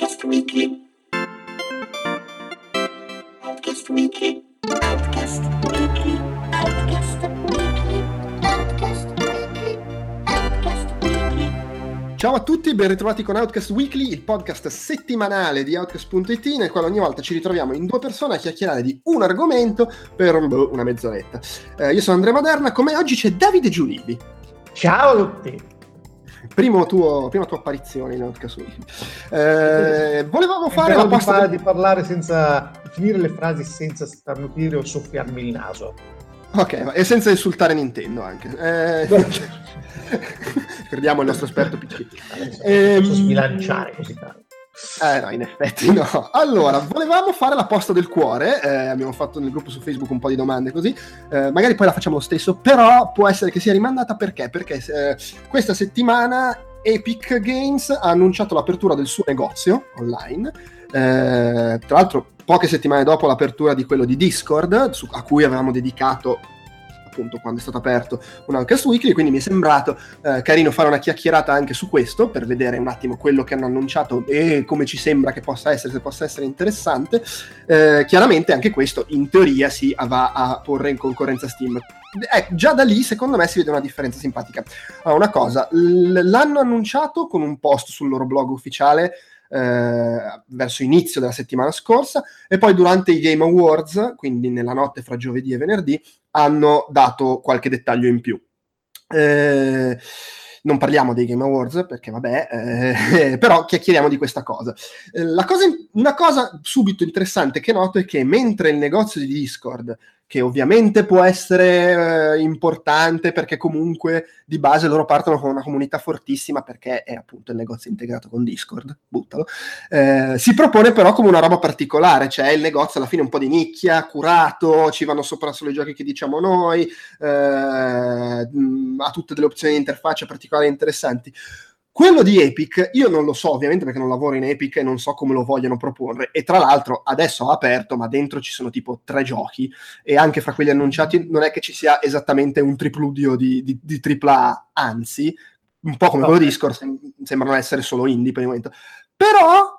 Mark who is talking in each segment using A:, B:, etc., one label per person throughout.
A: Outcast Weekly. Outcast Weekly. Outcast Weekly. Outcast Weekly. Outcast Weekly. Outcast Weekly.
B: Ciao a tutti, ben ritrovati con Outcast Weekly, il podcast settimanale di Outcast.it nel quale ogni volta ci ritroviamo in due persone a chiacchierare di un argomento per boh, una mezz'oretta. Eh, io sono Andrea Maderna, come oggi c'è Davide Giulibbi.
C: Ciao a tutti!
B: Primo tuo, prima tua apparizione in Outcast. Eh, volevamo fare la
C: di,
B: posta...
C: fa- di parlare senza finire le frasi senza starnutire o soffiarmi il naso.
B: Ok, e senza insultare Nintendo anche. Eh, Ricordiamo il nostro esperto PC. Ehm,
C: Posso sbilanciare così tanto.
B: Eh no, in effetti no. Allora, volevamo fare la posta del cuore, eh, abbiamo fatto nel gruppo su Facebook un po' di domande così, eh, magari poi la facciamo lo stesso, però può essere che sia rimandata perché? Perché eh, questa settimana Epic Games ha annunciato l'apertura del suo negozio online, eh, tra l'altro poche settimane dopo l'apertura di quello di Discord, su- a cui avevamo dedicato appunto quando è stato aperto un Outcast Weekly, quindi mi è sembrato eh, carino fare una chiacchierata anche su questo per vedere un attimo quello che hanno annunciato e come ci sembra che possa essere, se possa essere interessante. Eh, chiaramente anche questo in teoria si va a porre in concorrenza Steam. Eh, già da lì secondo me si vede una differenza simpatica. Allora, una cosa, l- l'hanno annunciato con un post sul loro blog ufficiale eh, verso inizio della settimana scorsa e poi durante i Game Awards, quindi nella notte fra giovedì e venerdì, hanno dato qualche dettaglio in più. Eh, non parliamo dei Game Awards perché vabbè, eh, però chiacchieriamo di questa cosa. Eh, cosa. Una cosa subito interessante che noto è che mentre il negozio di Discord, che ovviamente può essere eh, importante perché comunque di base loro partono con una comunità fortissima perché è appunto il negozio integrato con Discord, buttalo, eh, si propone però come una roba particolare, cioè il negozio alla fine è un po' di nicchia, curato, ci vanno sopra solo i giochi che diciamo noi, eh, ha tutte delle opzioni di interfaccia particolari e interessanti. Quello di Epic, io non lo so ovviamente perché non lavoro in Epic e non so come lo vogliono proporre. E tra l'altro adesso ha aperto, ma dentro ci sono tipo tre giochi e anche fra quelli annunciati non è che ci sia esattamente un tripludio di, di, di AAA, anzi, un po' come quello di Discord, sem- sembrano essere solo indie per il momento. Però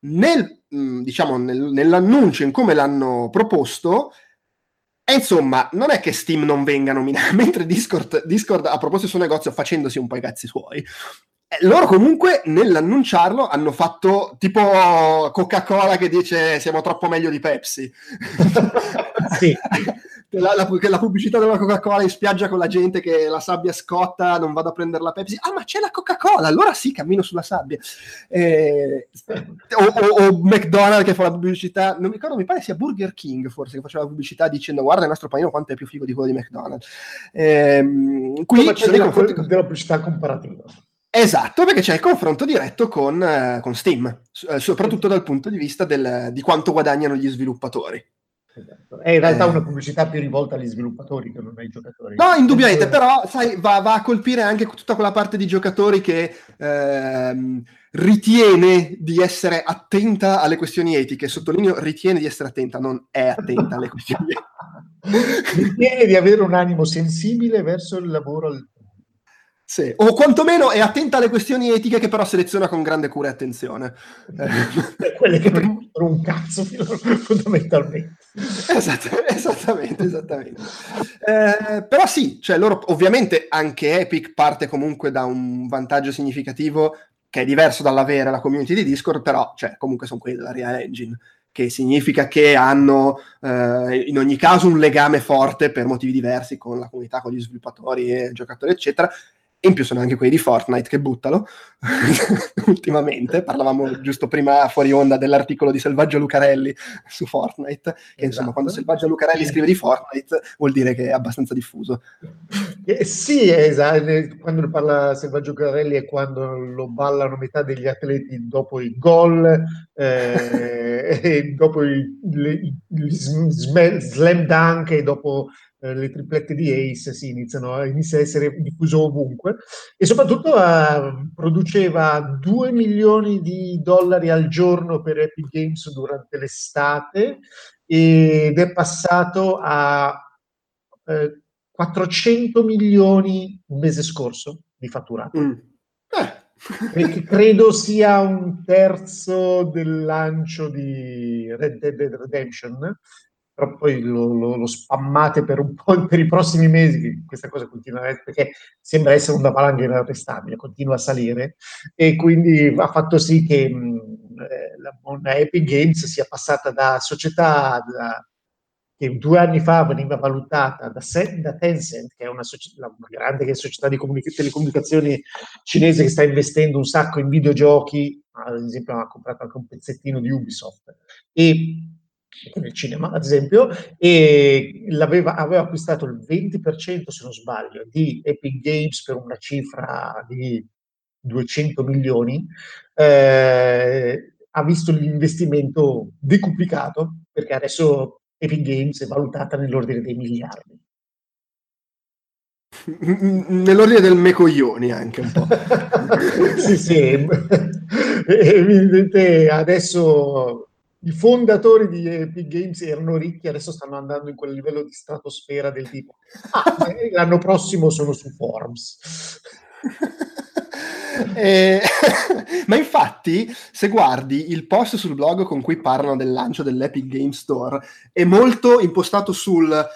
B: nel, mh, diciamo, nel- nell'annuncio, in come l'hanno proposto, e insomma, non è che Steam non venga nominato, mentre Discord, Discord ha proposto il suo negozio facendosi un po' i cazzi suoi. Eh, Loro comunque nell'annunciarlo hanno fatto tipo Coca-Cola che dice siamo troppo meglio di Pepsi.
C: Sì.
B: Che la, la- la pubblicità della Coca-Cola in spiaggia con la gente che la sabbia scotta, non vado a prendere la Pepsi. Ah, ma c'è la Coca-Cola, allora sì, cammino sulla sabbia. Eh, o, o- o McDonald's che fa la pubblicità, non mi ricordo, mi pare sia Burger King forse che faceva la pubblicità dicendo guarda il nostro panino quanto è più figo di quello di McDonald's. Ehm, qui
C: c'è della pubblicità comparativa.
B: Esatto, perché c'è il confronto diretto con, eh, con Steam, eh, soprattutto dal punto di vista del- di quanto guadagnano gli sviluppatori.
C: Esatto. È in realtà
B: Eh.
C: una pubblicità più rivolta agli sviluppatori che non ai giocatori.
B: No, indubbiamente, però sai, va, va a colpire anche tutta quella parte di giocatori che ehm, ritiene di essere attenta alle questioni etiche. Sottolineo, ritiene di essere attenta, non è attenta alle questioni etiche.
C: Ritiene di avere un animo sensibile verso il lavoro
B: Sì, O quantomeno è attenta alle questioni etiche che però seleziona con grande cura e attenzione. Eh,
C: quelle che non importano un cazzo fondamentalmente.
B: Esatto, esattamente, esattamente. Eh, però sì, cioè loro ovviamente anche Epic parte comunque da un vantaggio significativo che è diverso dall'avere la community di Discord, però cioè, comunque sono quelli della Real Engine, che significa che hanno eh, in ogni caso un legame forte per motivi diversi con la comunità, con gli sviluppatori e giocatori, eccetera. E in più sono anche quelli di Fortnite che buttalo ultimamente. Parlavamo giusto prima fuori onda dell'articolo di Selvaggio Lucarelli su Fortnite. Che insomma,
C: Esatto.
B: quando Selvaggio Lucarelli scrive di Fortnite vuol dire che è abbastanza diffuso.
C: Eh, sì, esatto. Quando ne parla Selvaggio Carelli è quando lo ballano metà degli atleti dopo i gol, eh, dopo i, le- gli sm- sm- slam dunk e dopo eh, le triplette di Ace si iniziano, inizia a essere diffuso ovunque e soprattutto eh, produceva 2 milioni di dollari al giorno per Epic Games durante l'estate ed è passato a eh, 400 milioni il mese scorso di fatturato.
B: Mm. Eh,
C: credo sia un terzo del lancio di Red Dead Redemption, però poi lo, lo, lo spammate per un po' per i prossimi mesi, questa cosa continua a perché sembra essere una valanga inarrestabile, continua a salire, e quindi ha fatto sì che mh, eh, la, Epic Games sia passata da società da, che due anni fa veniva valutata da, da Tencent, che è una, società, una grande società di comunica- telecomunicazioni cinese che sta investendo un sacco in videogiochi, ad esempio ha comprato anche un pezzettino di Ubisoft, e nel cinema ad esempio, e aveva acquistato il 20% se non sbaglio di Epic Games per una cifra di 200 milioni, eh, ha visto l'investimento decuplicato perché adesso Epic Games è valutata nell'ordine dei miliardi.
B: Nell'ordine del mecoglioni anche un po'.
C: sì, sì, evidentemente adesso i fondatori di Epic Games erano ricchi, adesso stanno andando in quel livello di stratosfera del tipo, ah, l'anno prossimo sono su Forbes.
B: Eh, ma infatti, se guardi il post sul blog con cui parlano del lancio dell'Epic Game Store, è molto impostato sul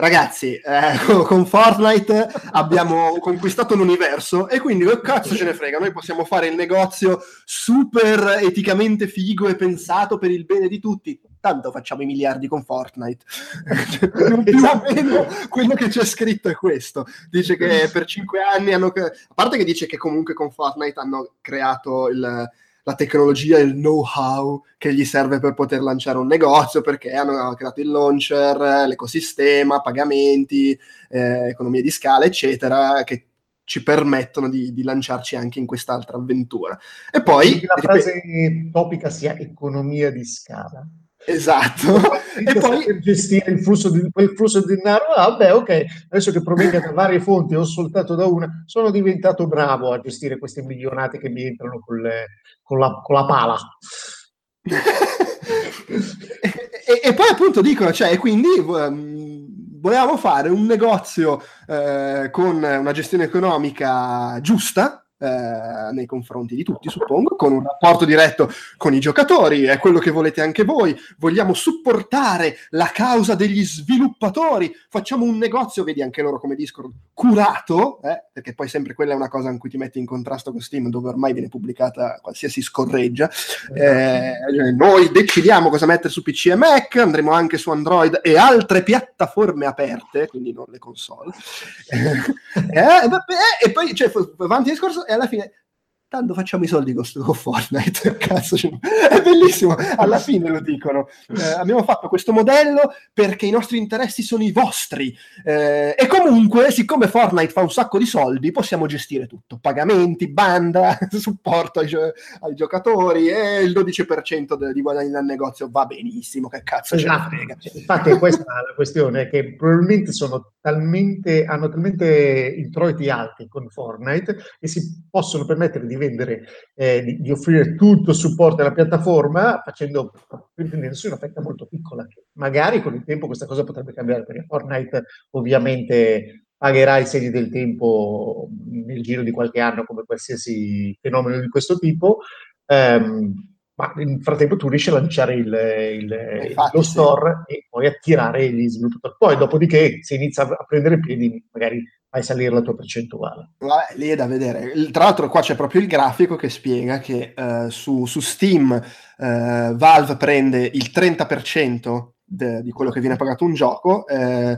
B: ragazzi, eh, con Fortnite abbiamo conquistato l'universo e quindi che cazzo ce ne frega, noi possiamo fare il negozio super eticamente figo e pensato per il bene di tutti. Tanto facciamo i miliardi con Fortnite. Quello che c'è scritto è questo. Dice che per cinque anni hanno... A parte che dice che comunque con Fortnite hanno creato il la tecnologia e il know-how che gli serve per poter lanciare un negozio, perché hanno creato il launcher, l'ecosistema, pagamenti, eh, economia di scala, eccetera, che ci permettono di, di, lanciarci anche in quest'altra avventura. E poi...
C: La frase topica sia economia di scala.
B: Esatto.
C: e poi gestire il flusso di, quel flusso di denaro, ah, beh, ok, adesso che provenga da varie fonti, ho soltanto da una, sono diventato bravo a gestire queste milionate che mi entrano con, le, con, la, con la, pala.
B: e, e, poi appunto dicono, cioè, quindi um, volevamo fare un negozio eh, con una gestione economica giusta, eh, nei confronti di tutti, suppongo, con un rapporto diretto con i giocatori, è quello che volete anche voi, vogliamo supportare la causa degli sviluppatori, facciamo un negozio, vedi anche loro come Discord, curato, eh, perché poi sempre quella è una cosa in cui ti metti in contrasto con Steam, dove ormai viene pubblicata qualsiasi scorreggia. Eh, noi decidiamo cosa mettere su PC e Mac, andremo anche su Android e altre piattaforme aperte, quindi non le console. Eh, e poi, cioè, avanti il discorso, e alla fine tanto facciamo i soldi con, con Fortnite. Cazzo, cioè, è bellissimo. Alla fine lo dicono. Eh, abbiamo fatto questo modello perché i nostri interessi sono i vostri. Eh, e comunque, siccome Fortnite fa un sacco di soldi, possiamo gestire tutto: pagamenti, banda, supporto ai, ai giocatori e il 12% de- di guadagni dal negozio va benissimo. Che cazzo esatto. ce ne frega.
C: Infatti, questa è la questione: che probabilmente sono talmente, hanno talmente introiti alti con Fortnite e si possono permettere di vendere, eh, di, di, offrire tutto il supporto alla piattaforma facendo prendendosi una fetta molto piccola. Magari con il tempo questa cosa potrebbe cambiare perché Fortnite ovviamente pagherà i segni del tempo nel giro di qualche anno come qualsiasi fenomeno di questo tipo. Um, ma nel frattempo tu riesci a lanciare il, il, Infatti, lo store sì. e poi attirare gli sviluppatori. Poi, dopodiché, se inizia a prendere piedi, magari fai salire la tua percentuale.
B: Vabbè, lì è da vedere. Tra l'altro, qua c'è proprio il grafico che spiega che uh, su, su, Steam uh, Valve prende il 30% de, di quello che viene pagato un gioco, eh,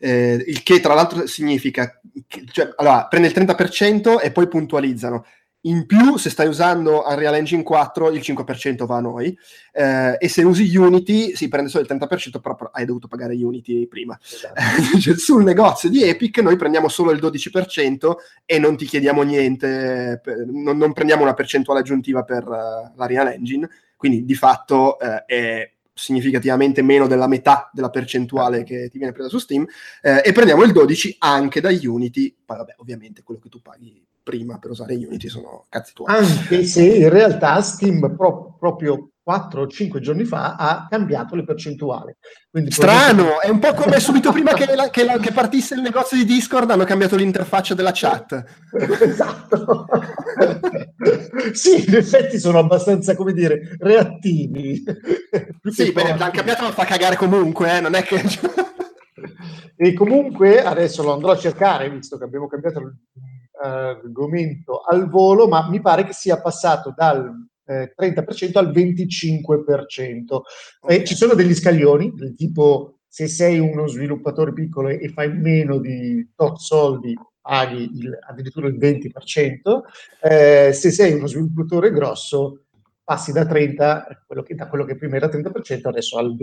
B: il che tra l'altro significa che, cioè, allora, prende il 30% e poi puntualizzano in più, se stai usando Unreal Engine 4, il 5% va a noi. Eh, e se usi Unity, si prende solo il 30%, però hai dovuto pagare Unity prima. Esatto. cioè, sul negozio di Epic noi prendiamo solo il 12% e non ti chiediamo niente, per, non, non, prendiamo una percentuale aggiuntiva per uh, l'Unreal Engine. Quindi di fatto uh, è significativamente meno della metà della percentuale che ti viene presa su Steam eh, e prendiamo il 12 anche da Unity poi vabbè ovviamente quello che tu paghi prima per usare Unity sono cazzi tuoi.
C: Anche se in realtà Steam pro- proprio 4 o 5 giorni fa ha cambiato le percentuali.
B: Quindi Strano, è un po' come subito prima che, la, che, la, che, partisse il negozio di Discord hanno cambiato l'interfaccia della chat.
C: esatto. sì, in effetti sono abbastanza, come dire, reattivi.
B: sì, beh, l'hanno cambiato ma fa cagare comunque, eh? non è che...
C: e comunque adesso lo andrò a cercare, visto che abbiamo cambiato argomento al volo, ma mi pare che sia passato dal eh, 30% al 25%. Okay. E ci sono degli scaglioni, del tipo se sei uno sviluppatore piccolo e fai meno di tot soldi, paghi il, addirittura il 20%, eh, se sei uno sviluppatore grosso passi da 30, quello che, da quello che prima era 30%, adesso al 25%.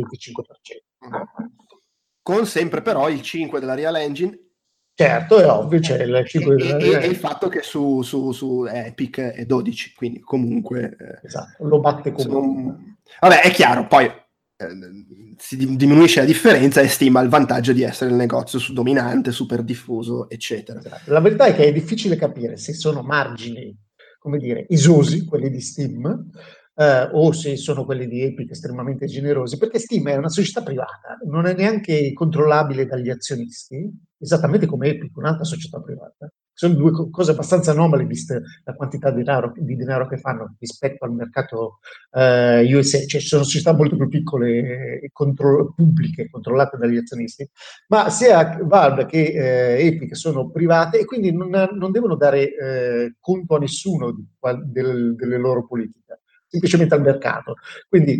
B: Con sempre però il 5 della Real Engine
C: Certo, è ovvio, c'è il 5
B: e, e, e, il fatto che su, su, su, Epic è 12, quindi comunque...
C: Eh, esatto, lo batte comunque.
B: Sono... Vabbè, è chiaro, poi eh, si diminuisce la differenza e stima il vantaggio di essere il negozio su dominante, super diffuso, eccetera.
C: Esatto. La verità è che è difficile capire se sono margini, come dire, isosi, quelli di Steam, eh, o se sono quelli di Epic estremamente generosi, perché Steam è una società privata, non è neanche controllabile dagli azionisti, esattamente come Epic, un'altra società privata. Sono due co- cose abbastanza anomale viste la quantità di denaro, di denaro che fanno rispetto al mercato eh, USA, cioè sono società molto più piccole e contro- pubbliche, controllate dagli azionisti, ma sia Valve che eh, Epic sono private e quindi non, non devono dare eh, conto a nessuno di, del, delle loro politiche semplicemente al mercato. Quindi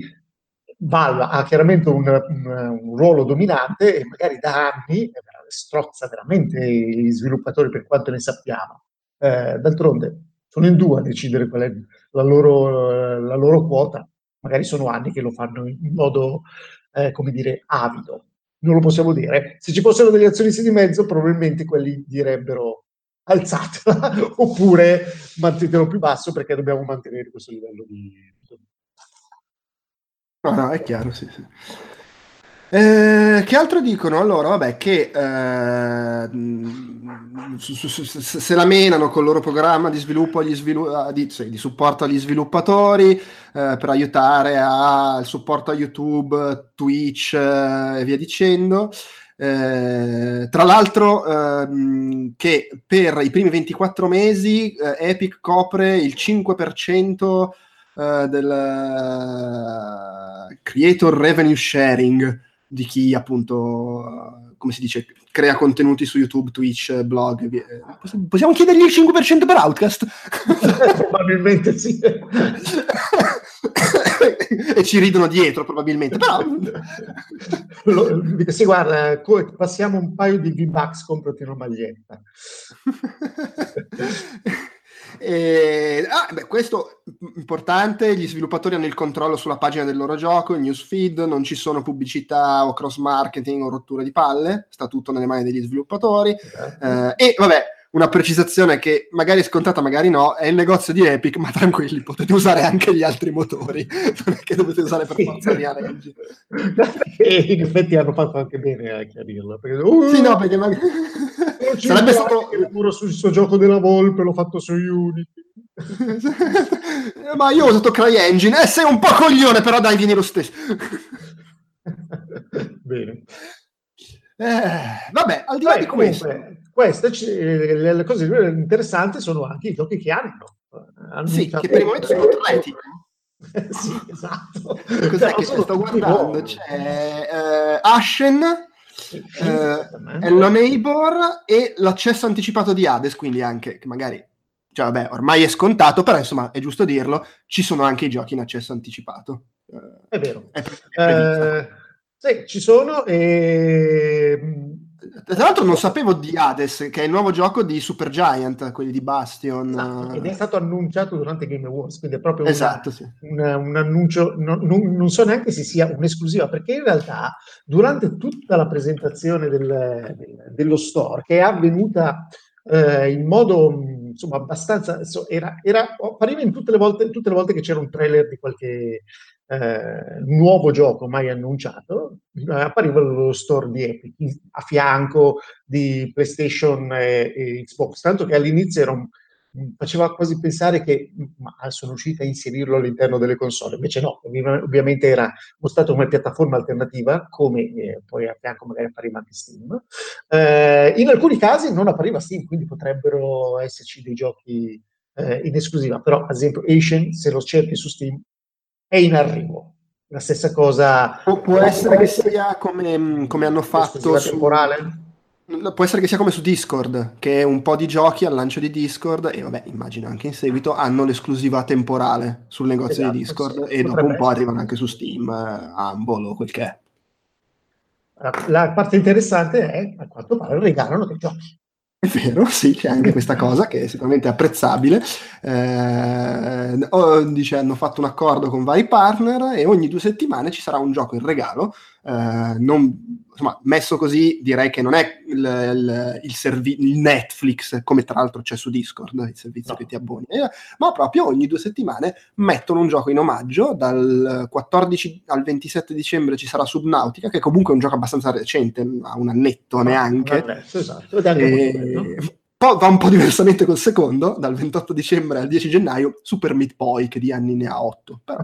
C: Valve ha chiaramente un, un, un, ruolo dominante e magari da anni strozza veramente gli sviluppatori per quanto ne sappiamo. Eh, d'altronde sono in due a decidere qual è la loro, la loro, quota, magari sono anni che lo fanno in modo, eh, come dire, avido. Non lo possiamo dire. Se ci fossero degli azionisti di mezzo, probabilmente quelli direbbero alzatela oppure mantenetelo più basso perché dobbiamo mantenere questo livello di...
B: No, no, è chiaro, sì, sì. Eh, che altro dicono? Allora, vabbè, che eh, su, su, su, se la menano con il loro programma di svilu- di, sì, di, supporto agli sviluppatori eh, per aiutare al supporto a YouTube, Twitch eh, e via dicendo. Eh, tra l'altro, ehm, che per i primi 24 mesi eh, Epic copre il 5% eh, del creator revenue sharing di chi appunto, come si dice, crea contenuti su YouTube, Twitch, blog. Possiamo chiedergli il 5% per Outcast?
C: Probabilmente sì.
B: e ci ridono dietro probabilmente. Però...
C: sì, guarda, passiamo un paio di V-Bucks, comprati una maglietta.
B: E, ah, beh, questo importante, gli sviluppatori hanno il controllo sulla pagina del loro gioco, il newsfeed, non ci sono pubblicità o cross marketing o rotture di palle, sta tutto nelle mani degli sviluppatori. Eh, e vabbè, una precisazione che magari è scontata, magari no, è il negozio di Epic, ma tranquilli, potete usare anche gli altri motori, non è che dovete usare per forza Real Engine.
C: e in effetti hanno fatto anche bene a chiarirlo. Perché,
B: uh, sì, no, perché magari...
C: Sarebbe stato... Lavoro sul suo gioco della Volpe, l'ho fatto su Unity.
B: ma io ho usato CryEngine, eh, sei un po' coglione, però dai, vieni lo stesso.
C: bene.
B: Eh, vabbè, al di là Beh, di questo...
C: Comunque, queste, le, le, cose interessanti sono anche i giochi che hanno.
B: hanno sì, che per il momento sono tre.
C: sì, esatto.
B: Cos'è che sto guardando? C'è uh, Ashen, uh, Hello Neighbor e l'accesso anticipato di Hades, quindi anche, che magari, cioè vabbè, ormai è scontato, però insomma è giusto dirlo, ci sono anche i giochi in accesso anticipato.
C: È vero. È, è sì, ci sono e
B: tra l'altro non sapevo di Hades, che è il nuovo gioco di Supergiant, quelli di Bastion.
C: Esatto, ed è stato annunciato durante Game Awards, quindi è proprio
B: esatto,
C: una,
B: sì.
C: una, un annuncio, non, non, non, so neanche se sia un'esclusiva, perché in realtà durante tutta la presentazione del, del, dello store, che è avvenuta eh, in modo insomma abbastanza, era, era, appariva in tutte le, volte, tutte le volte che c'era un trailer di qualche eh, nuovo gioco mai annunciato, eh, appariva lo store di Epic a fianco di PlayStation e, e, Xbox, tanto che all'inizio era un, faceva quasi pensare che ma, sono riusciti a inserirlo all'interno delle console, invece no, ovviamente era mostrato come piattaforma alternativa, come eh, poi a fianco magari appariva anche Steam. Eh, in alcuni casi non appariva Steam, quindi potrebbero esserci dei giochi eh, in esclusiva, però ad esempio Asian, se lo cerchi su Steam, è in arrivo. La stessa cosa...
B: O può essere che sia come, come hanno fatto...
C: Su... temporale?
B: Può essere che sia come su Discord, che un po' di giochi al lancio di Discord, e vabbè, immagino anche in seguito, hanno l'esclusiva temporale sul negozio esatto, di Discord sì. e dopo un po' arrivano anche su Steam, eh, Humble o quel che è.
C: La parte interessante è, a quanto pare, regalano dei giochi.
B: È vero, sì, c'è anche questa cosa che è sicuramente apprezzabile. Eh, dice, hanno fatto un accordo con vari partner e ogni due settimane ci sarà un gioco in regalo. Eh, non, insomma, messo così direi che non è il, il, il, servi- il Netflix, come tra l'altro c'è su Discord, il servizio no. che ti abboni, eh, ma proprio ogni due settimane mettono un gioco in omaggio, dal 14 al 27 dicembre ci sarà Subnautica, che comunque è un gioco abbastanza recente, ha un annetto no, neanche.
C: Adesso, esatto, ed è anche e... molto
B: poi va un po' diversamente col secondo, dal 28 dicembre al 10 gennaio, Super Meat Boy, che di anni ne ha 8. Però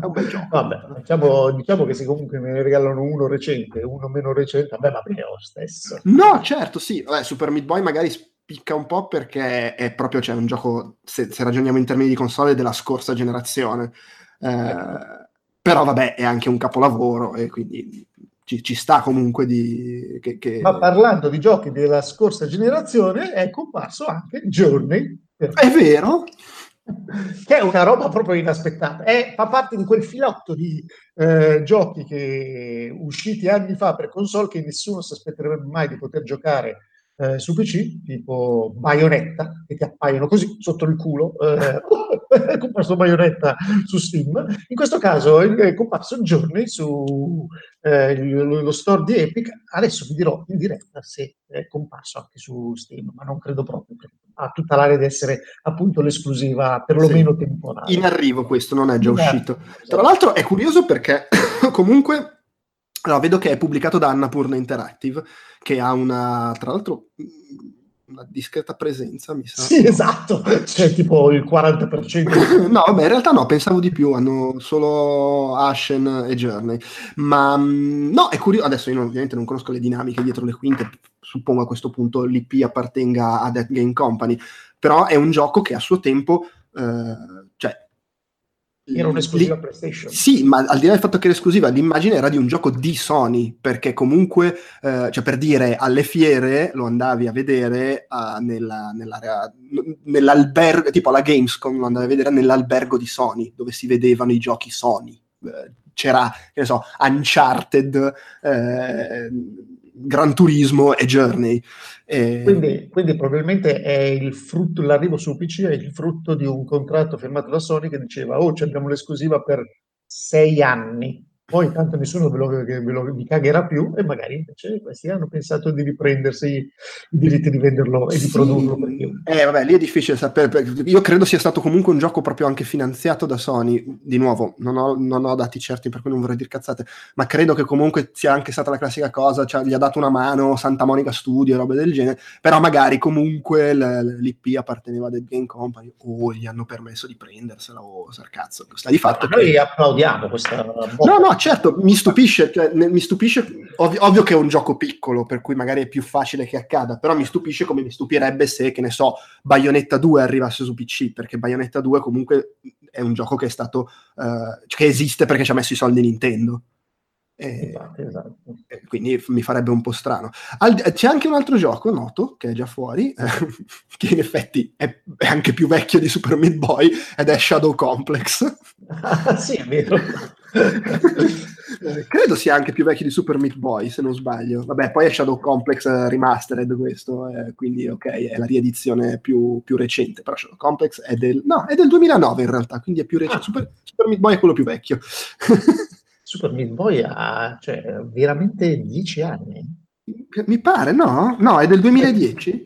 B: è un bel gioco.
C: Vabbè, diciamo, diciamo, che se comunque me ne regalano uno recente e uno meno recente, vabbè, va bene lo stesso.
B: No, certo, sì. Vabbè, Super Meat Boy magari spicca un po' perché è proprio cioè, un gioco, se, se, ragioniamo in termini di console, della scorsa generazione. Eh, ecco. Però vabbè, è anche un capolavoro e quindi ci, ci sta comunque di... Che, che...
C: Ma parlando di giochi della scorsa generazione, è comparso anche Journey.
B: È vero?
C: che è una roba proprio inaspettata. È, fa parte di quel filotto di eh, giochi che usciti anni fa per console che nessuno si aspetterebbe mai di poter giocare eh, su PC, tipo Bayonetta, che ti appaiono così sotto il culo, eh, è comparso Bayonetta su Steam. In questo caso è comparso Journey su eh, lo store di Epic. Adesso vi dirò in diretta se è comparso anche su Steam, ma non credo proprio, ha tutta l'area di essere appunto l'esclusiva perlomeno sì. temporale.
B: In arrivo questo, non è già in uscito. Tra l'altro è curioso perché comunque allora, vedo che è pubblicato da Annapurna Interactive, che ha una, tra l'altro, una discreta presenza, mi sa.
C: Sì, esatto, c'è tipo il 40%.
B: no, vabbè, in realtà no, pensavo di più, hanno solo Ashen e Journey. Ma mm, no, è curioso, adesso io ovviamente non conosco le dinamiche dietro le quinte, suppongo a questo punto l'IP appartenga a Dead Game Company, però è un gioco che a suo tempo, eh, cioè
C: era un'esclusiva Lì, PlayStation.
B: Sì, ma al di là del fatto che era esclusiva, l'immagine era di un gioco di Sony, perché comunque, eh, cioè per dire, alle fiere lo andavi a vedere uh, nella, nell'albergo, tipo alla Gamescom lo andavi a vedere nell'albergo di Sony, dove si vedevano i giochi Sony. Eh, c'era, che ne so, Uncharted, eh, Gran Turismo e Journey.
C: E... Quindi, quindi, probabilmente è il frutto, l'arrivo su PC è il frutto di un contratto firmato da Sony che diceva oh, abbiamo l'esclusiva per sei anni poi tanto nessuno ve lo, ve lo vi cagherà più e magari invece questi hanno pensato di riprendersi i diritti di venderlo e di produrlo per
B: più. Eh vabbè, lì è difficile sapere, io credo sia stato comunque un gioco proprio anche finanziato da Sony, di nuovo, non ho, non ho dati certi per cui non vorrei dire cazzate, ma credo che comunque sia anche stata la classica cosa, cioè gli ha dato una mano Santa Monica Studio e robe del genere, però magari comunque l'IP apparteneva a Dead Game Company o gli hanno permesso di prendersela o sarcazzo, sta di fatto.
C: Ma noi applaudiamo questa...
B: No, no, certo, mi stupisce, cioè, mi stupisce ovvio, ovvio, che è un gioco piccolo, per cui magari è più facile che accada, però mi stupisce come mi stupirebbe se, che ne so, Bayonetta 2 arrivasse su PC, perché Bayonetta 2 comunque è un gioco che è stato, uh, che esiste perché ci ha messo i soldi Nintendo. E, esatto, esatto. E quindi mi farebbe un po' strano. Al, c'è anche un altro gioco noto che è già fuori, eh, che in effetti è, è, anche più vecchio di Super Meat Boy ed è Shadow Complex.
C: Ah, sì, è vero.
B: Eh, credo sia anche più vecchio di Super Meat Boy, se non sbaglio. Vabbè, poi è Shadow Complex Remastered questo, eh, quindi ok, è la riedizione più, più, recente, però Shadow Complex è del, no, è del 2009 in realtà, quindi è più recente. Ah. Super, Super Meat Boy è quello più vecchio.
C: Super Meat Boy ha cioè, veramente 10 anni.
B: Mi pare, no? No, è del 2010.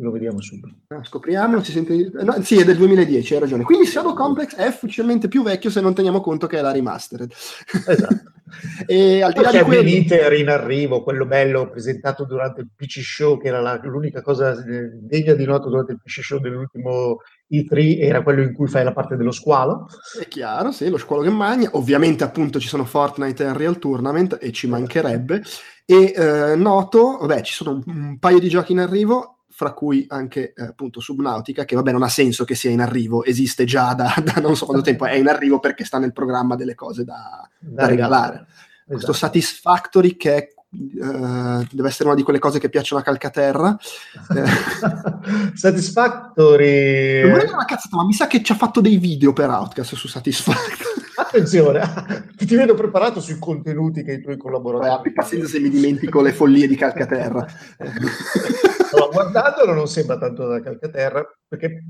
C: Lo vediamo subito.
B: Ah, scopriamo, si sente... no, sì, è del 2010, hai ragione. Quindi Shadow Complex è ufficialmente più vecchio se non teniamo conto che è la remastered.
C: Esatto.
B: e al di là quello...
C: Beniter in arrivo, quello bello presentato durante il PC Show, che era la- l'unica cosa eh, degna di nota durante il PC Show dell'ultimo E3, era quello in cui fai la parte dello squalo.
B: È chiaro, sì, lo squalo che magna. Ovviamente, appunto, ci sono Fortnite e Unreal Tournament e ci mancherebbe. E eh, noto, vabbè, ci sono un paio di giochi in arrivo, fra cui anche eh, appunto Subnautica, che vabbè non ha senso che sia in arrivo, esiste già da, da non so quanto tempo, è in arrivo perché sta nel programma delle cose da, da regalare. Questo
C: Esatto.
B: Satisfactory che è, eh, deve essere una di quelle cose che piacciono a Calcaterra. Eh,
C: Satisfactory.
B: non dire una cazzata, ma mi sa che ci ha fatto dei video per Outcast su Satisfactory.
C: Attenzione, ti vedo preparato sui contenuti che i tuoi collaboratori.
B: abbi pazienza se mi dimentico le follie di Calcaterra.
C: Guardandolo non sembra tanto da Calcaterra, perché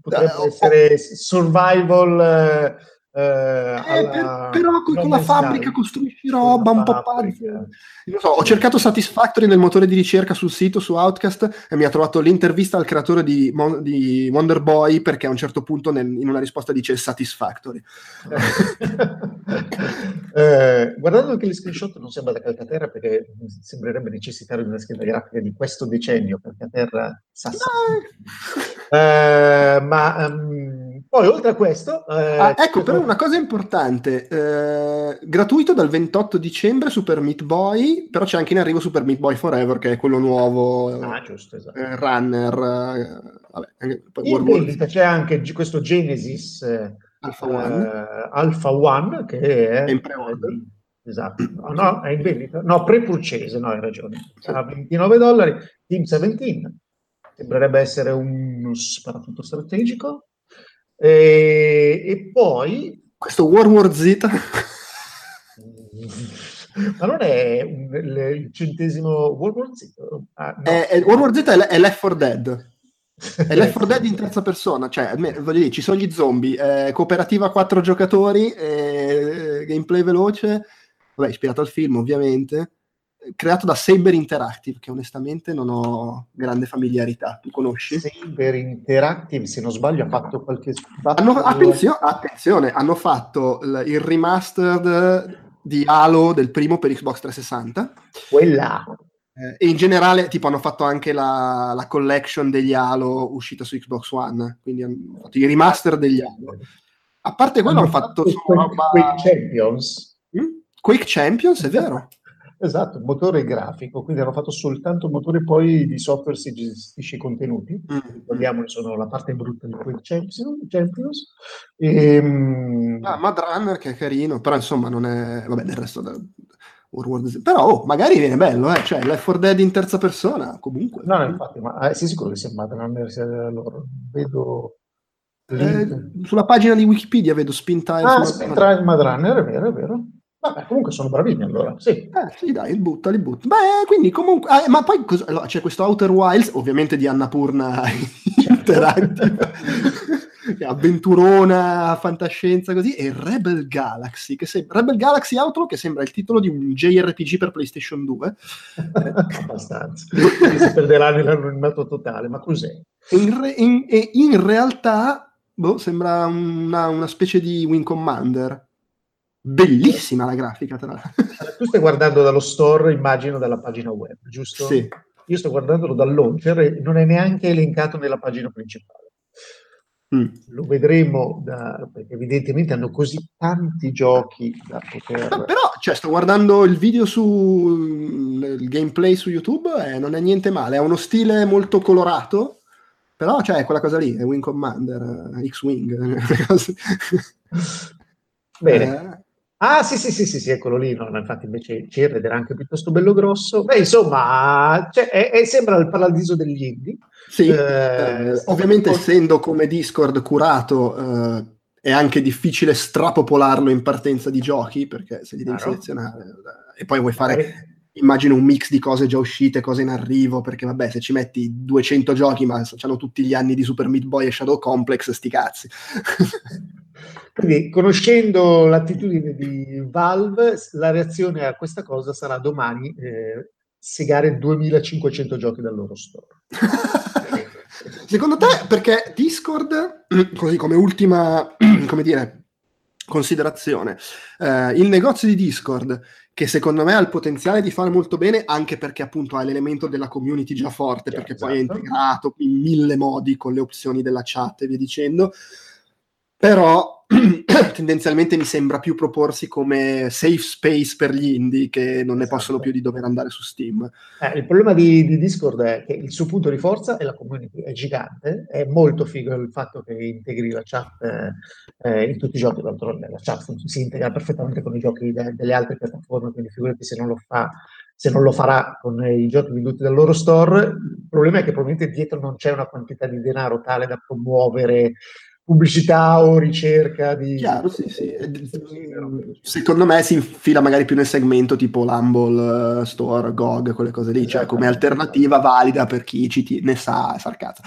C: potrebbe
B: Eh, oh.
C: essere survival eh, eh,
B: Eh,
C: alla
B: per- però con,
C: No
B: con la fabbrica costruisci roba un po' pazza. So, ho cercato Satisfactory nel motore di ricerca sul sito su Outcast e mi ha trovato l'intervista al creatore di, Mon- di Wonder Boy perché a un certo punto nel- in una risposta dice Satisfactory.
C: Eh, guardando anche gli screenshot non sembra da Calcaterra perché sembrerebbe necessitare di una scheda grafica di questo decennio Calcaterra Sassa. Eh, ma ehm, poi oltre a questo eh,
B: Ah, ecco, però una cosa importante, eh, gratuito dal 28 dicembre Super Meat Boy, però c'è anche in arrivo Super Meat Boy Forever che è quello nuovo,
C: ah, giusto, esatto.
B: eh, runner, eh, vabbè, anche-
C: In vendita c'è anche questo Genesis eh,
B: Alpha One.
C: eh, Alpha One che è,
B: È in pre-order.
C: esatto. No, no, è in vendita. No pre-purchase no hai ragione. A 29 dollari. Team 17 sembrerebbe essere uno sparatutto strategico e, e poi
B: Questo World War Z,
C: ma non è il, centesimo World War Z Ah, no.
B: è, è- World War Z è, l- è Left 4 Dead. È Left 4 Dead in terza persona, cioè voglio dire, ci sono gli zombie, è cooperativa a quattro giocatori, è gameplay veloce, vabbè, ispirato al film ovviamente, creato da Saber Interactive, che onestamente non ho grande familiarità, tu conosci?
C: Saber Interactive se non sbaglio ha fatto qualche
B: Hanno, attenzio- attenzione, hanno fatto il, il remastered di Halo del primo per Xbox 360
C: quella
B: eh, e in generale tipo hanno fatto anche la, la collection degli Halo uscita su Xbox One, quindi hanno fatto i remaster degli Halo. A parte quello hanno fatto solo
C: Quake,
B: roba...
C: Quake Champions
B: Mm? Quake Champions, è vero?
C: Esatto, motore grafico quindi hanno fatto soltanto il motore poi di software si gestisce i contenuti
B: Mm.
C: che sono la parte brutta di Quake Champions, Champions. Ehm,
B: Ah, Mad Runner che è carino, però insomma non è... Vabbè, del resto... Da... Però oh, magari viene bello, eh? cioè Left 4 Dead in terza persona, comunque.
C: no, no, infatti, ma eh, sei sicuro che sia Mad Runner sia loro? Vedo
B: Eh, sulla pagina di Wikipedia vedo Spin Time.
C: Ah, aspetta, il Mad Runner, è vero, è vero. Vabbè, comunque sono bravini allora, sì.
B: Eh, sì, dai, butta, li butta. Beh, quindi comunque... ah, ma poi cosa- allora, c'è questo Outer Wilds, ovviamente di Annapurna Interactive, che è avventurona, fantascienza così, e Rebel Galaxy, che sem- Rebel Galaxy Outlaw, che sembra il titolo di un JRPG per PlayStation 2.
C: Abbastanza. Si perderanno l'anonimato totale, ma cos'è?
B: In, re- in- e in realtà, boh, sembra una, una specie di Wing Commander. Bellissima la grafica, tra l'altro.
C: Tu stai guardando dallo store, immagino, dalla pagina web, giusto?
B: Sì.
C: Io sto guardandolo dal launcher e non è neanche elencato nella pagina principale.
B: Mm.
C: Lo vedremo da- perché evidentemente hanno così tanti giochi da
B: No,
C: poter...
B: però, cioè, sto guardando il video su il gameplay su YouTube e non è niente male. Ha uno stile molto colorato, però, cioè, è quella cosa lì, è Wing Commander, eh, X-Wing.
C: Bene.
B: Eh,
C: Ah, sì, sì, sì, sì, sì, eccolo lì. No, infatti invece ed era anche piuttosto bello grosso. Beh, insomma, cioè, è- è- sembra il paradiso degli indie.
B: sì,
C: Eh,
B: eh, ovviamente essendo come Discord curato, eh, è anche difficile strapopolarlo in partenza di giochi, perché se li devi
C: Chiaro.
B: selezionare eh, e poi vuoi fare immagino un mix di cose già uscite, cose in arrivo, perché vabbè, se ci metti 200 giochi, ma hanno tutti gli anni di Super Meat Boy e Shadow Complex, sti cazzi.
C: Quindi, conoscendo l'attitudine di Valve, la reazione a questa cosa sarà domani eh, segare 2500 giochi dal loro store.
B: Secondo te, perché Discord, così come ultima, come dire, considerazione, eh, il negozio di Discord, che secondo me ha il potenziale di fare molto bene, anche perché appunto ha l'elemento della community già forte, perché poi è
C: esatto.
B: integrato in mille modi con le opzioni della chat e via dicendo, però tendenzialmente mi sembra più proporsi come safe space per gli indie che non ne
C: Esatto.
B: possono più di dover andare su Steam.
C: Eh, il problema di, di Discord è che il suo punto di forza è la community, è gigante, è molto figo il fatto che integri la chat eh, eh, in tutti i giochi, d'altronde la chat si integra perfettamente con i giochi de- delle altre piattaforme, quindi figurati se non lo fa, se non lo farà con i giochi venduti dal loro store. Il problema è che probabilmente dietro non c'è una quantità di denaro tale da promuovere pubblicità o ricerca di...
B: Chiaro, sì, sì. Secondo me si infila magari più nel segmento tipo l'Humble eh, Store, GOG, quelle cose lì, cioè come alternativa valida per chi ci ti- ne sa far cazzo.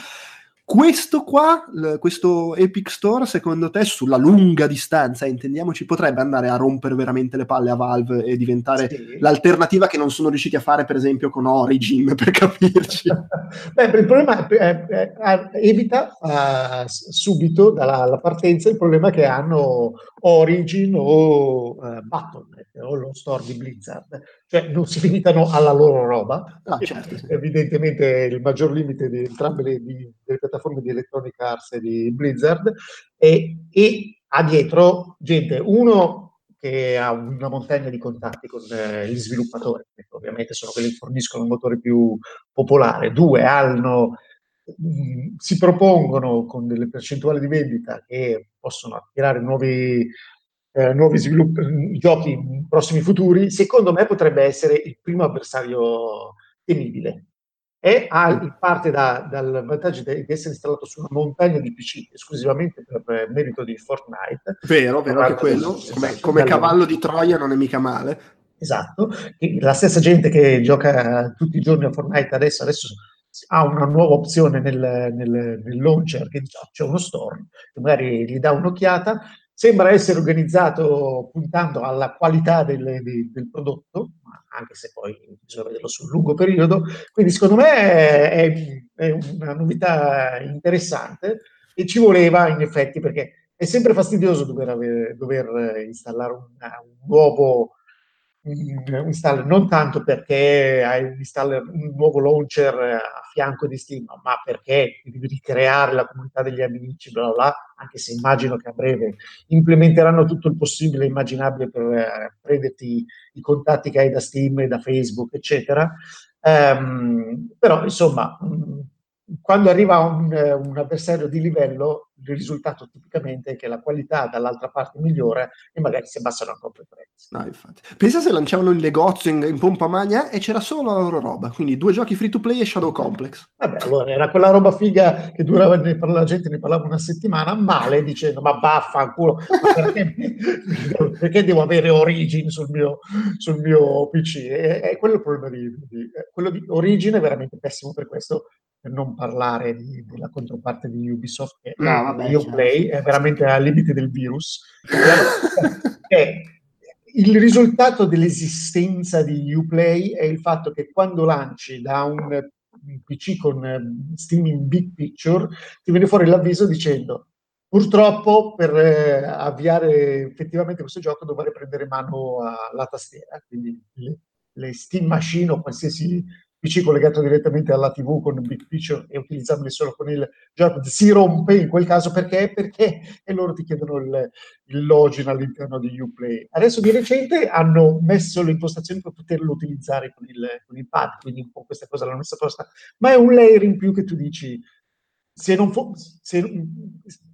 B: Questo qua, l- questo Epic Store, secondo te, sulla lunga distanza, intendiamoci, potrebbe andare a rompere veramente le palle a Valve e diventare
C: Sì.
B: l'alternativa che non sono riusciti a fare, per esempio, con Origin, per capirci.
C: Beh, il problema è, è- è- evita s- subito dalla alla partenza il problema che hanno Origin o eh, Battle.net o lo store di Blizzard, cioè non si limitano alla loro roba.
B: Ah, certo, sì.
C: Evidentemente il maggior limite di entrambe le, di- delle piattaforme di Electronic Arts e di Blizzard e, e ha dietro gente, uno che ha una montagna di contatti con eh, gli sviluppatori, che ovviamente sono quelli che forniscono il motore più popolare, due hanno, mh, si propongono con delle percentuali di vendita che possono attirare nuovi, eh, nuovi sviluppi, giochi in prossimi futuri, secondo me potrebbe essere il primo avversario temibile. E ha, il- parte da- dal vantaggio di essere installato su una montagna di PC esclusivamente per merito di Fortnite.
B: Vero, vero che quello, come, come cavallo di Troia non è mica male.
C: Esatto, la stessa gente che gioca tutti i giorni a Fortnite adesso, adesso ha una nuova opzione nel, nel- nel launcher che "Ah, c'è uno store, magari gli dà un'occhiata, sembra essere organizzato puntando alla qualità del, di- del prodotto, anche se poi bisogna vederlo sul lungo periodo, quindi secondo me è, è una novità interessante e ci voleva in effetti perché è sempre fastidioso dover, dover installare un, un nuovo un installer, non tanto perché hai un, installer, un nuovo launcher eh, a fianco di Steam, ma perché devi ricreare la comunità degli amici, bla bla anche se immagino che a breve implementeranno tutto il possibile immaginabile per eh, prenderti i contatti che hai da Steam e da Facebook, eccetera. Ehm, però, insomma, mh, quando arriva un, eh, un avversario di livello, il risultato tipicamente è che la qualità dall'altra parte migliora e magari si abbassano po' i prezzi.
B: No, infatti. Pensa se lanciavano il negozio in, in pompa magna e c'era solo la loro roba, quindi due giochi free to play e Shadow Complex.
C: Vabbè, allora era quella roba figa che durava, ne la gente ne parlava una settimana male dicendo ma vaffanculo, ma perché, perché devo avere Origin sul mio, sul mio PC? E, e quello è il problema di, di- quello di Origin è veramente pessimo per questo, per non parlare di- della controparte di Ubisoft che
B: No, vabbè,
C: Uplay
B: chiaro.
C: è veramente al limite del virus. È il risultato dell'esistenza di Uplay è il fatto che quando lanci da un PC con eh, Steam in Big Picture ti viene fuori l'avviso dicendo purtroppo per eh, avviare effettivamente questo gioco dovrei prendere mano alla tastiera, quindi le, le Steam Machine o qualsiasi PC collegato direttamente alla TV con Big Picture e utilizzabile solo con il gioco si rompe in quel caso perché? Perché e loro ti chiedono il, il login all'interno di Uplay. Adesso di recente hanno messo le impostazioni per poterlo utilizzare con il, con il pad, quindi un po' questa cosa l'hanno messa apposta, ma è un layer in più che tu dici, se non fo- se-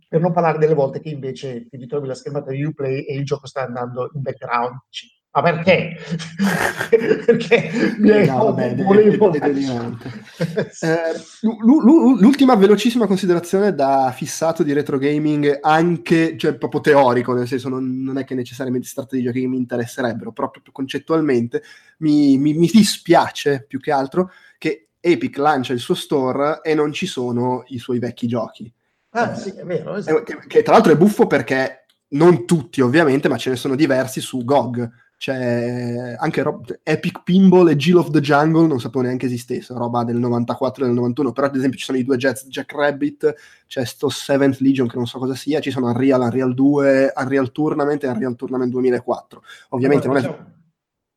C: per non parlare delle volte che invece ti ritrovi la schermata di Uplay e il gioco sta andando in background, dici, ma perché? perché mi è
B: No, vabbè,
C: volevo-
B: è-. Eh, l'u- l'u- l'ultima velocissima considerazione da fissato di retro gaming, anche cioè, proprio teorico, nel senso non, non è che necessariamente si tratta di giochi che mi interesserebbero, però proprio concettualmente mi, mi- mi dispiace più che altro che Epic lancia il suo store e non ci sono i suoi vecchi giochi.
C: Ah, sì, è vero,
B: Eh,
C: esatto.
B: Che, che tra l'altro è buffo perché non tutti ovviamente, ma ce ne sono diversi su GOG. C'è anche rob- Epic Pinball e Jill of the Jungle, non sapevo neanche esistesse, roba del 94 e del 91, però ad esempio ci sono i due Jets Jack Rabbit, c'è sto Seventh Legion che non so cosa sia, ci sono Unreal, Unreal 2, Unreal Tournament e Unreal Tournament 2004. Ovviamente non è,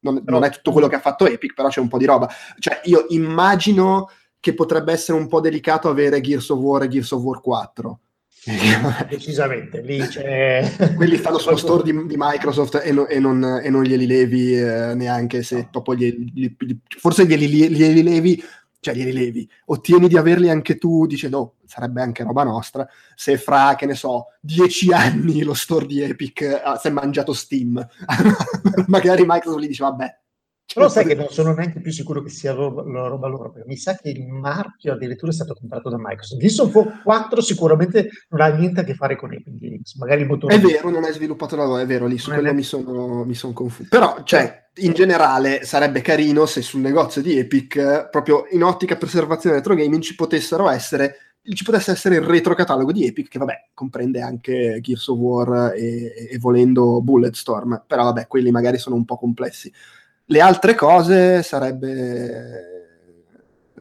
B: non, non è tutto quello che ha fatto Epic, però c'è un po' di roba. Cioè io immagino che potrebbe essere un po' delicato avere Gears of War e Gears of War 4
C: Decisamente, lì c'è...
B: Quelli stanno sullo store di, di Microsoft e, no, e, non, e, non, glieli levi eh, neanche se no. proprio glieli, glieli, forse glieli, glieli levi, cioè glieli levi, ottieni di averli anche tu, dice no, sarebbe anche roba nostra, se fra, che ne so, dieci anni lo store di Epic ah, si è mangiato Steam, magari Microsoft gli dice vabbè,
C: però sai che non sono neanche più sicuro che sia roba, la roba loro, perché mi sa che il marchio addirittura è stato comprato da Microsoft. Of War 4 sicuramente non ha niente a che fare con Epic Games, magari il motore...
B: È vero, non è sviluppato da loro, è vero, lì su quello è... mi sono, mi sono confuso. Però, cioè, in generale sarebbe carino se sul negozio di Epic, proprio in ottica preservazione retro gaming, ci potessero essere ci potesse essere il retrocatalogo di Epic, che vabbè, comprende anche Gears of War e, e volendo Bulletstorm, però vabbè, quelli magari sono un po' complessi. Le altre cose sarebbe...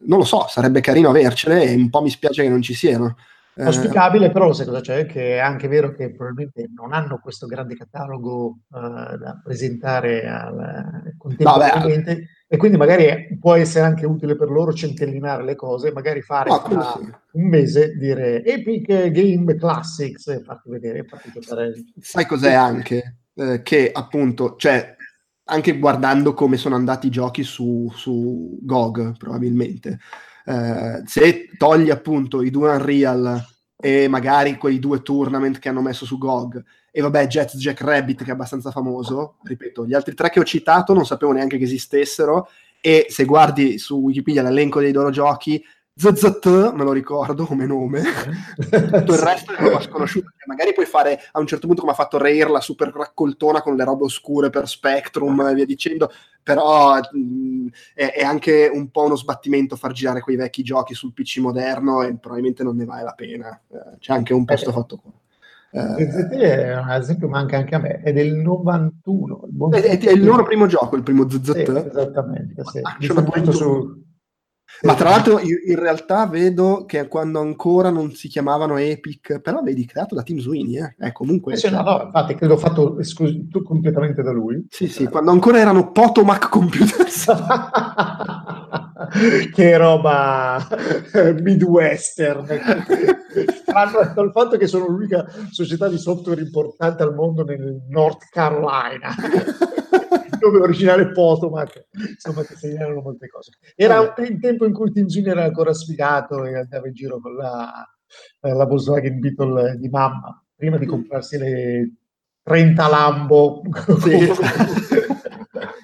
B: Non lo so, sarebbe carino avercele e un po' mi spiace che non ci siano.
C: Eh, Auspicabile, però sai cosa c'è? Che è anche vero che probabilmente non hanno questo grande catalogo uh, da presentare al, contemporaneamente no, e quindi magari può essere anche utile per loro centellinare le cose, magari fare no, sì. un mese, dire Epic Game Classics e farti vedere. Farti.
B: Sai cos'è anche? Eh, che appunto, cioè, anche guardando come sono andati i giochi su, su GOG, probabilmente. Eh, se togli appunto i due Unreal e magari quei due tournament che hanno messo su GOG, e vabbè, Jet Jack Rabbit che è abbastanza famoso, ripeto, gli altri tre che ho citato non sapevo neanche che esistessero, e se guardi su Wikipedia l'elenco dei loro giochi, ZZT, me lo ricordo come nome, tutto il resto è roba sconosciuta. Magari puoi fare a un certo punto come ha fatto Rare la super raccoltona con le robe oscure per Spectrum e via dicendo, però mh, è, è, anche un po' uno sbattimento far girare quei vecchi giochi sul PC moderno e probabilmente non ne vale la pena. Eh, c'è anche un posto eh, fatto qua.
C: ZZT è un esempio, manca anche a me, è del 91.
B: Il è, è, il loro primo gioco, il primo ZZT. Sì,
C: esattamente, sì.
B: Su, ma tra l'altro in realtà vedo che quando ancora non si chiamavano Epic, però vedi, creato da Team Sweeney, eh? eh comunque...
C: Eh sì, no, no, infatti credo fatto esclus- completamente da lui.
B: Sì, sì, quando ancora erano Potomac Computers.
C: che roba midwestern. Tranne dal fatto che sono l'unica società di software importante al mondo nel North Carolina nome originale Potomac, insomma ti segnalano molte cose. Era un, il tempo in cui Tim Junior era ancora sfigato e andava in giro con la, eh, la Volkswagen Beetle di mamma, prima di comprarsi le 30 Lambo. Sì.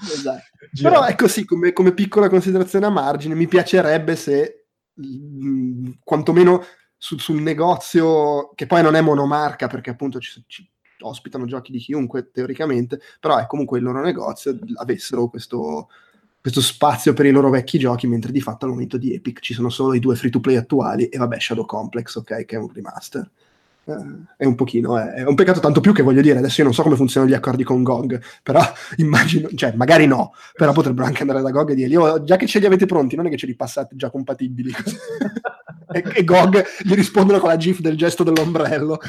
B: esatto. Però è così, come, come, piccola considerazione a margine, mi piacerebbe se mh, mm, quantomeno su, sul negozio, che poi non è monomarca perché appunto ci, ci ospitano giochi di chiunque teoricamente, però è comunque il loro negozio, avessero questo, questo spazio per i loro vecchi giochi, mentre di fatto al momento di Epic ci sono solo i due free to play attuali e vabbè Shadow Complex, ok, che è un remaster. Eh, è un pochino, è, è, un peccato tanto più che voglio dire, adesso io non so come funzionano gli accordi con GOG, però immagino, cioè magari no, però potrebbero anche andare da GOG e dirgli, oh, già che ce li avete pronti, non è che ce li passate già compatibili. e, e GOG gli rispondono con la GIF del gesto dell'ombrello.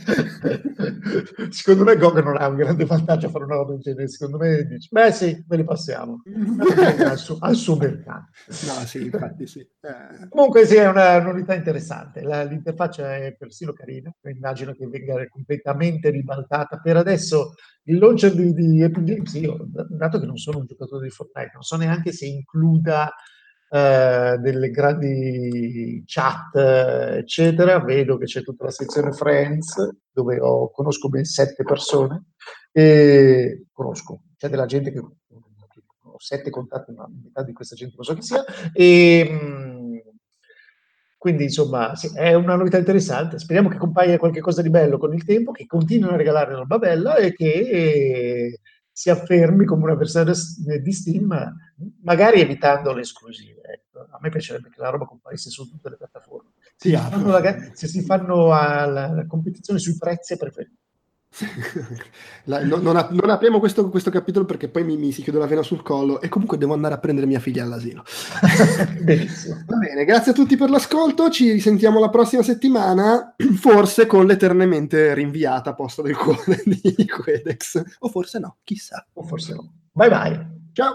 C: secondo me Gog non ha un grande vantaggio a fare una roba del genere. Secondo me dice, beh sì, me li passiamo al, su- al suo mercato.
B: No, sì, infatti sì. Eh.
C: Comunque sì, è una novità interessante. La, l'interfaccia è persino carina. Immagino che venga completamente ribaltata. Per adesso il launcher di, di Epic Games, io, dato che non sono un giocatore di Fortnite, non so neanche se includa eh, delle grandi chat, eccetera. Vedo che c'è tutta la sezione Friends, dove ho, conosco ben sette persone, e conosco, c'è della gente che ho sette contatti, ma metà di questa gente non so chi sia, e mm, quindi insomma sì, è una novità interessante. Speriamo che compaia qualcosa di bello con il tempo, che continuino a regalare roba bella e che si affermi come una versione di Steam, magari evitando le esclusive. Ecco. A me piacerebbe che la roba comparisse su tutte le piattaforme. Se, si fanno, la, se si fanno la, la competizione sui prezzi, preferito.
B: La- no- non, ap- non apriamo questo, questo capitolo perché poi mi, mi si chiude la vena sul collo e comunque devo andare a prendere mia figlia all'asilo.
C: Benissimo.
B: Va bene, grazie a tutti per l'ascolto, ci risentiamo la prossima settimana, forse con l'eternamente rinviata posta del cuore di Quedex, o forse no, chissà.
C: O forse no. Bye bye.
B: Ciao!